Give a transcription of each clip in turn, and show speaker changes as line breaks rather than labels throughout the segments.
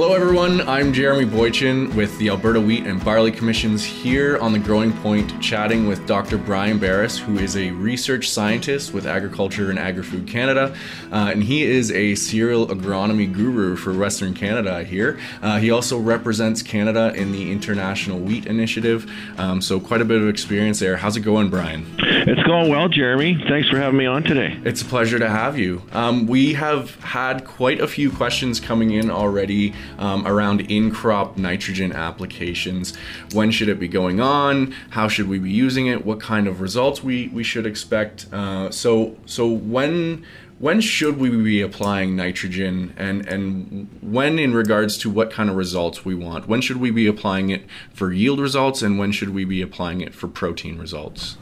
Hello, everyone. I'm Jeremy Boychyn with the Alberta Wheat and Barley Commissions here on the Growing Point, chatting with Dr. Brian Beres, who is a research scientist with Agriculture and Agri-Food Canada, uh, and he is a cereal agronomy guru for Western Canada here. Uh, he also represents Canada in the International Wheat Initiative, um, so quite a bit of experience there. How's it going, Brian?
It's going well, Jeremy. Thanks for having me on today.
It's a pleasure to have you. Um, we have had quite a few questions coming in already um, around in crop nitrogen applications. When should it be going on? How should we be using it? What kind of results we, we should expect? Uh, so, so when when should we be applying nitrogen and and when in regards to what kind of results we want when should we be applying it for yield results and when should we be applying it for protein results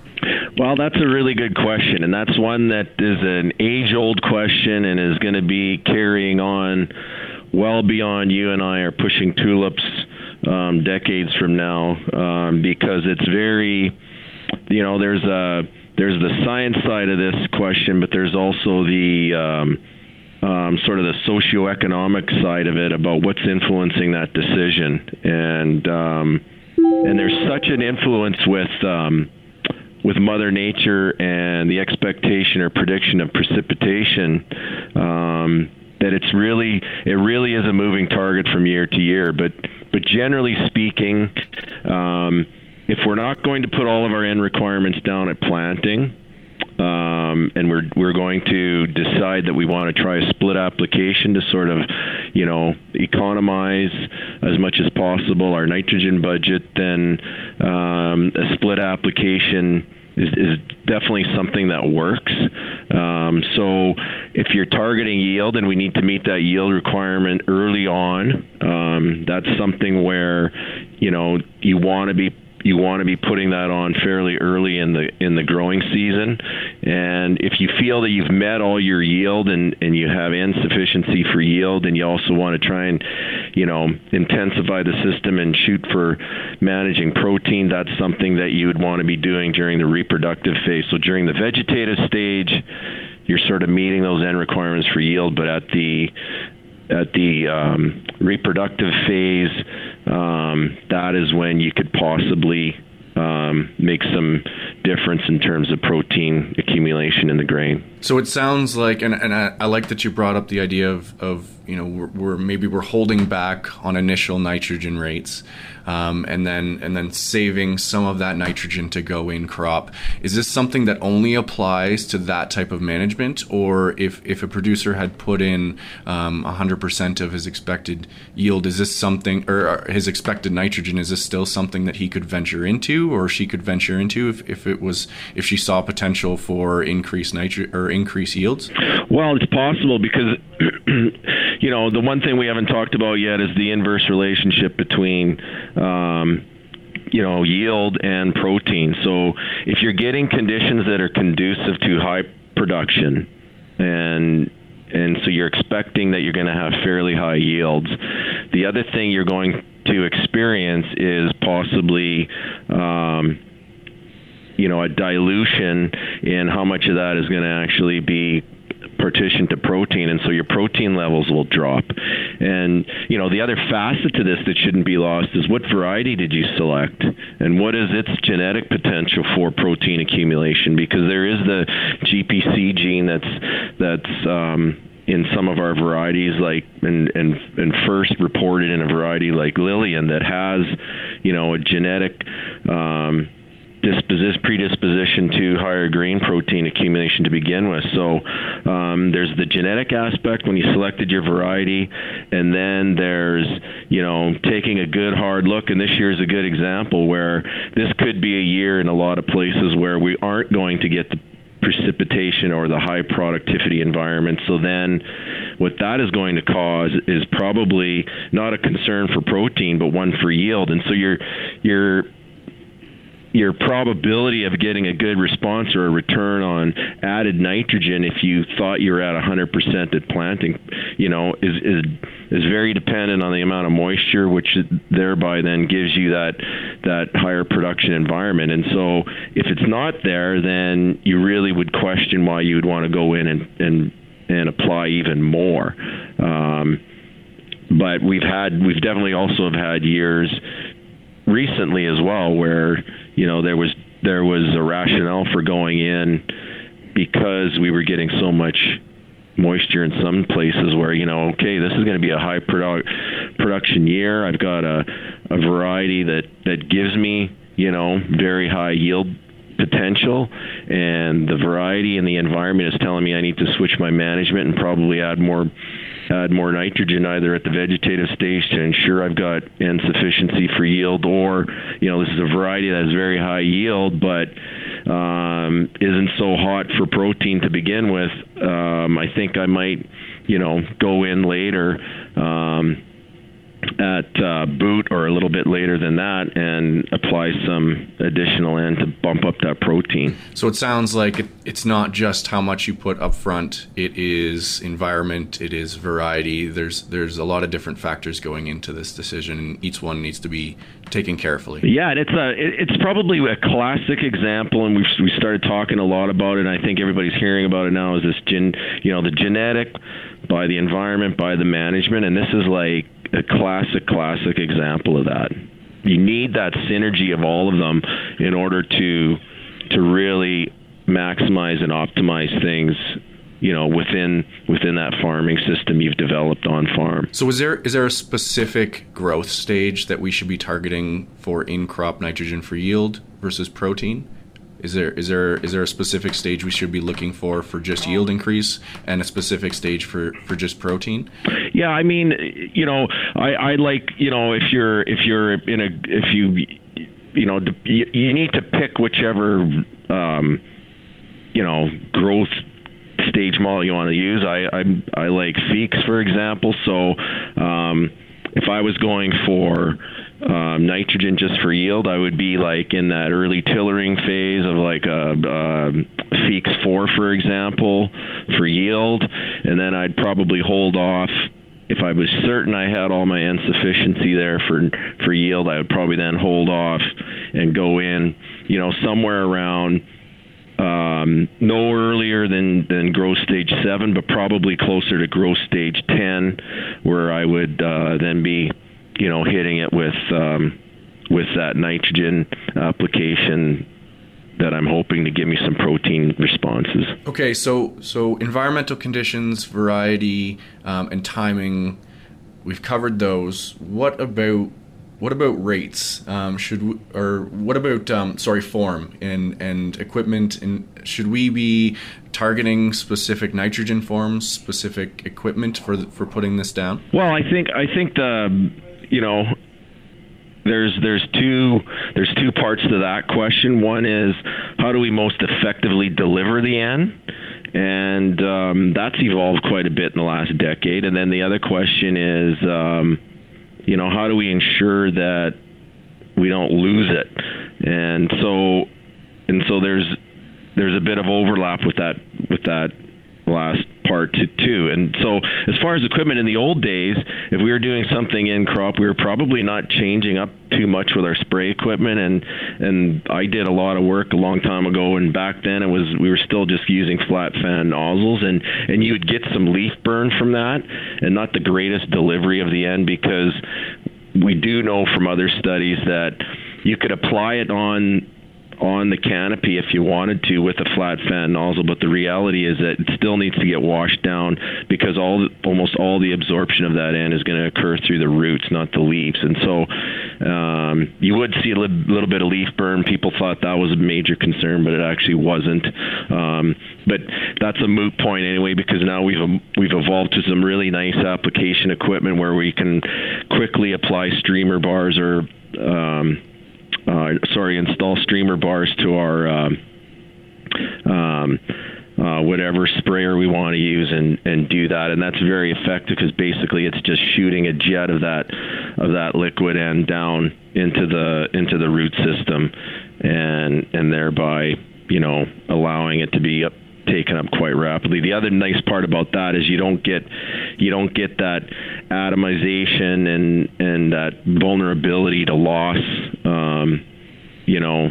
well that's a really good question and that's one that is an age old question and is going to be carrying on well beyond you and I are pushing tulips um, decades from now um, because it's very, you know, there's a there's the science side of this question, but there's also the um, um, sort of the socioeconomic side of it about what's influencing that decision, and um, and there's such an influence with um, with Mother Nature and the expectation or prediction of precipitation. That it's really it really is a moving target from year to year. But but generally speaking, um, if we're not going to put all of our N requirements down at planting, um, and we're we're going to decide that we want to try a split application to sort of, you know, economize as much as possible our nitrogen budget, then um, a split application is, is definitely something that works. Um, so if you're targeting yield and we need to meet that yield requirement early on, um, that's something where you know you want to be you want to be putting that on fairly early in the in the growing season. And if you feel that you've met all your yield and and you have insufficiency for yield, and you also want to try and you know intensify the system and shoot for managing protein, that's something that you would want to be doing during the reproductive phase. So during the vegetative stage you're sort of meeting those N requirements for yield, but at the at the um, reproductive phase, um, that is when you could possibly um, make some difference in terms of protein accumulation in the grain.
So it sounds like, and, and I, I like that you brought up the idea of, of you know, we're, we're maybe we're holding back on initial nitrogen rates um, and then and then saving some of that nitrogen to go in crop. Is this something that only applies to that type of management, or if if a producer had put in um, 100% of his expected yield, is this something or his expected nitrogen? Is this still something that he could venture into, or she could venture into if, if it was if she saw potential for increased nitrogen or increased yields?
Well, it's possible because you know the one thing we haven't talked about yet is the inverse relationship between um, you know yield and protein. So if you're getting conditions that are conducive to high production and and so you're expecting that you're going to have fairly high yields. The other thing you're going to experience is possibly um, you know a dilution in how much of that is going to actually be partition to protein, and so your protein levels will drop. And you know the other facet to this that shouldn't be lost is what variety did you select, and what is its genetic potential for protein accumulation? Because there is the GPC gene that's that's um, in some of our varieties like and and and first reported in a variety like Lillian that has you know a genetic um, disposi- predisposition to higher grain protein accumulation to begin with. So um, there's the genetic aspect when you selected your variety, and then there's you know taking a good hard look. And this year is a good example where this could be a year in a lot of places where we aren't going to get the precipitation or the high productivity environment. So then what that is going to cause is probably not a concern for protein but one for yield. And so you're you're your probability of getting a good response or a return on added nitrogen if you thought you were at 100% at planting, you know, is is is very dependent on the amount of moisture, which thereby then gives you that that higher production environment. And so, if it's not there, then you really would question why you would want to go in and and and apply even more. Um, but we've had we've definitely also have had years recently as well where you know there was there was a rationale for going in because we were getting so much moisture in some places where you know okay this is going to be a high produ- production year. I've got a, a variety that that gives me you know very high yield potential. And the variety and the environment is telling me I need to switch my management and probably add more add more nitrogen either at the vegetative stage to ensure I've got insufficiency for yield or you know this is a variety that has very high yield but um, isn't so hot for protein to begin with. Um, I think I might you know go in later. Um, at uh, boot or a little bit later than that and apply some additional N to bump up that protein.
So it sounds like it, it's not just how much you put up front, it is environment, it is variety. There's there's a lot of different factors going into this decision and each one needs to be taken carefully.
Yeah, and it's a it's probably a classic example and we've we started talking a lot about it and I think everybody's hearing about it now is this gen, you know, the genetic by the environment, by the management and this is like a classic, classic example of that. You need that synergy of all of them in order to to really maximize and optimize things you know within within that farming system you've developed on farm.
So is there is there a specific growth stage that we should be targeting for in crop nitrogen for yield versus protein? Is there is there is there a specific stage we should be looking for for just yield increase and a specific stage for for just protein?
Yeah, I mean, you know, I, I like you know if you're if you're in a if you you know you, need to pick whichever um, you know growth stage model you want to use. I I, I like Feekes for example. So um, if I was going for um, nitrogen just for yield, I would be like in that early tillering phase of like a, a Feekes 4, for example, for yield, and then I'd probably hold off. If I was certain I had all my insufficiency there for for yield, I would probably then hold off and go in, you know, somewhere around um, no earlier than, than growth stage seven, but probably closer to growth stage 10, where I would uh, then be you know, hitting it with um, with that nitrogen application that I'm hoping to give me some protein responses.
Okay, so so environmental conditions, variety, um, and timing, we've covered those. What about what about rates? Um, should we, or what about um, sorry form and and equipment? And should we be targeting specific nitrogen forms, specific equipment for for putting this down?
Well, I think I think the you know, there's there's two there's two parts to that question. One is how do we most effectively deliver the N, and um, that's evolved quite a bit in the last decade. And then the other question is, um, you know, how do we ensure that we don't lose it? And so and so there's there's a bit of overlap with that with that last part to too. And so, as far as equipment in the old days, if we were doing something in crop, we were probably not changing up too much with our spray equipment. And and I did a lot of work a long time ago, and back then it was we were still just using flat fan nozzles, and and you would get some leaf burn from that, and not the greatest delivery of the N because we do know from other studies that you could apply it on on the canopy if you wanted to with a flat fan nozzle, but the reality is that it still needs to get washed down because all almost all the absorption of that N is going to occur through the roots, not the leaves. And so um, you would see a li- little bit of leaf burn. People thought that was a major concern, but it actually wasn't. Um, but that's a moot point anyway because now we've we've evolved to some really nice application equipment where we can quickly apply streamer bars or um, uh, sorry, install streamer bars to our um, um, uh, whatever sprayer we want to use and, and do that. And that's very effective because basically it's just shooting a jet of that of that liquid N down into the into the root system, and and thereby you know allowing it to be up, taken up quite rapidly. The other nice part about that is you don't get you don't get that atomization and and that vulnerability to loss, um, you know,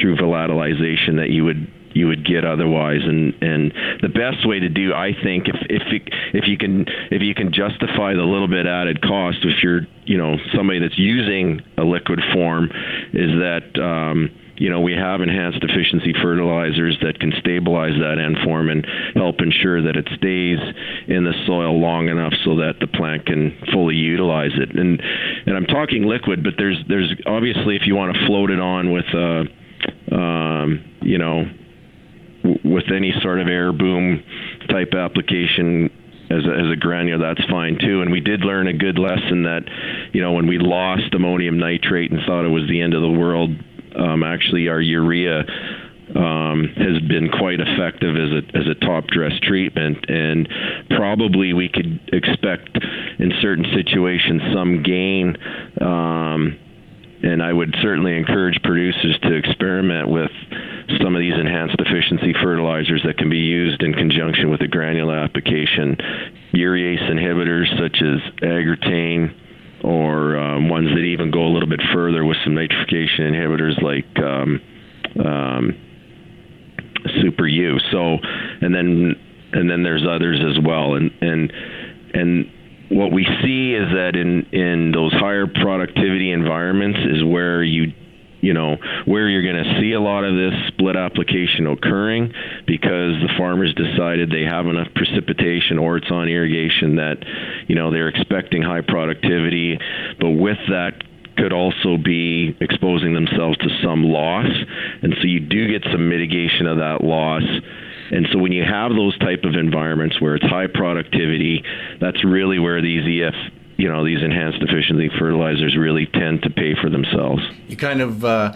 through volatilization that you would you would get otherwise. And and the best way to do, I think, if if it, if you can if you can justify the little bit added cost, if you're you know somebody that's using a liquid form, is that um, you know, we have enhanced efficiency fertilizers that can stabilize that N form and help ensure that it stays in the soil long enough so that the plant can fully utilize it. And and I'm talking liquid, but there's there's obviously if you want to float it on with a um, you know with any sort of air boom type application as a, as a granule, that's fine too. And we did learn a good lesson that, you know, when we lost ammonium nitrate and thought it was the end of the world, um, actually, our urea um, has been quite effective as a as a top dress treatment, and probably we could expect in certain situations some gain. Um, and I would certainly encourage producers to experiment with some of these enhanced efficiency fertilizers that can be used in conjunction with a granular application. Urease inhibitors such as Agrotain or um, ones that even go a little bit further with some nitrification inhibitors like um, um, Super U. So, and then and then there's others as well, and and and what we see is that in in those higher productivity environments is where you you know where you're going to see a lot of this split application occurring because the farmers decided they have enough precipitation or it's on irrigation that you know they're expecting high productivity. But with that could also be exposing themselves to some loss. And so you do get some mitigation of that loss. And so when you have those type of environments where it's high productivity that's really where these EF you know these enhanced efficiency fertilizers really tend to pay for themselves.
You kind of uh,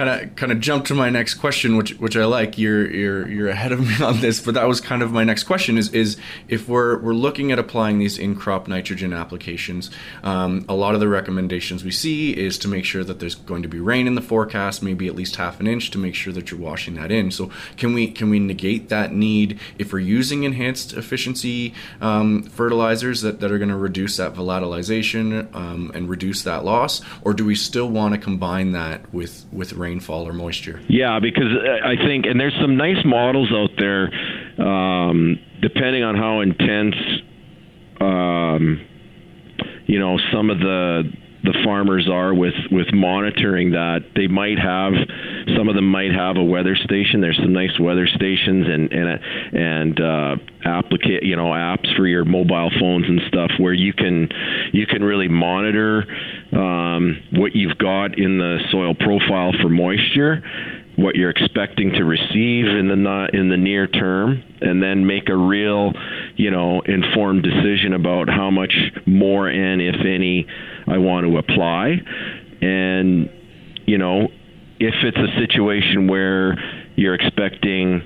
kind of kind of jump to my next question, which which I like. You're you're you're ahead of me on this, but that was kind of my next question. Is is if we're we're looking at applying these in crop nitrogen applications, um, a lot of the recommendations we see is to make sure that there's going to be rain in the forecast, maybe at least half an inch, to make sure that you're washing that in. So can we can we negate that need if we're using enhanced efficiency um, fertilizers that, that are going to reduce that volatilization um, and reduce that loss, or do we still want to combine that with with rainfall or moisture.
Yeah, because I think, and there's some nice models out there, um, depending on how intense, um, you know, some of the the farmers are with with monitoring that they might have some of them might have a weather station there's some nice weather stations and and and uh applica- you know apps for your mobile phones and stuff where you can you can really monitor um, what you've got in the soil profile for moisture what you're expecting to receive in the not in the near term and then make a real you know informed decision about how much more and if any I want to apply. And, you know, if it's a situation where you're expecting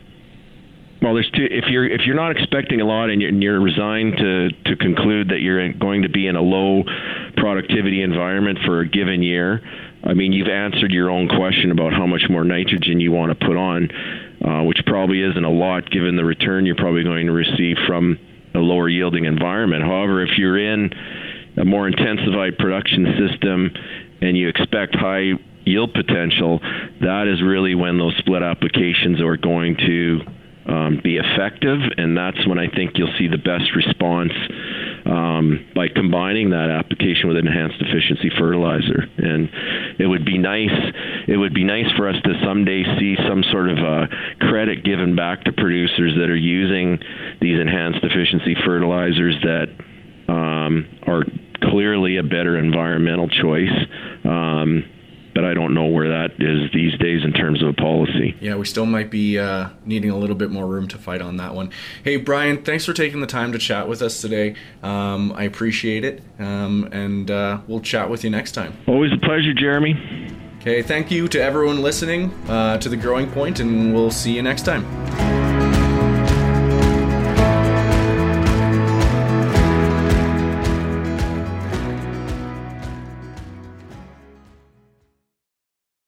well, there's two. If you're if you're not expecting a lot and you're, and you're, resigned to to conclude that you're going to be in a low productivity environment for a given year, I mean, you've answered your own question about how much more nitrogen you want to put on, uh, which probably isn't a lot given the return you're probably going to receive from a lower yielding environment. However, if you're in a more intensified production system and you expect high yield potential, that is really when those split applications are going to um, be effective, and that's when I think you'll see the best response um, by combining that application with enhanced efficiency fertilizer. And it would be nice. It would be nice for us to someday see some sort of credit given back to producers that are using these enhanced efficiency fertilizers that um, are clearly a better environmental choice. Um, but I don't know where that is these days in terms of a policy.
Yeah, we still might be uh, needing a little bit more room to fight on that one. Hey, Brian, thanks for taking the time to chat with us today. Um, I appreciate it, um, and uh, we'll chat with you next time.
Always a pleasure, Jeremy.
Okay, thank you to everyone listening uh, to The Growing Point, and we'll see you next time.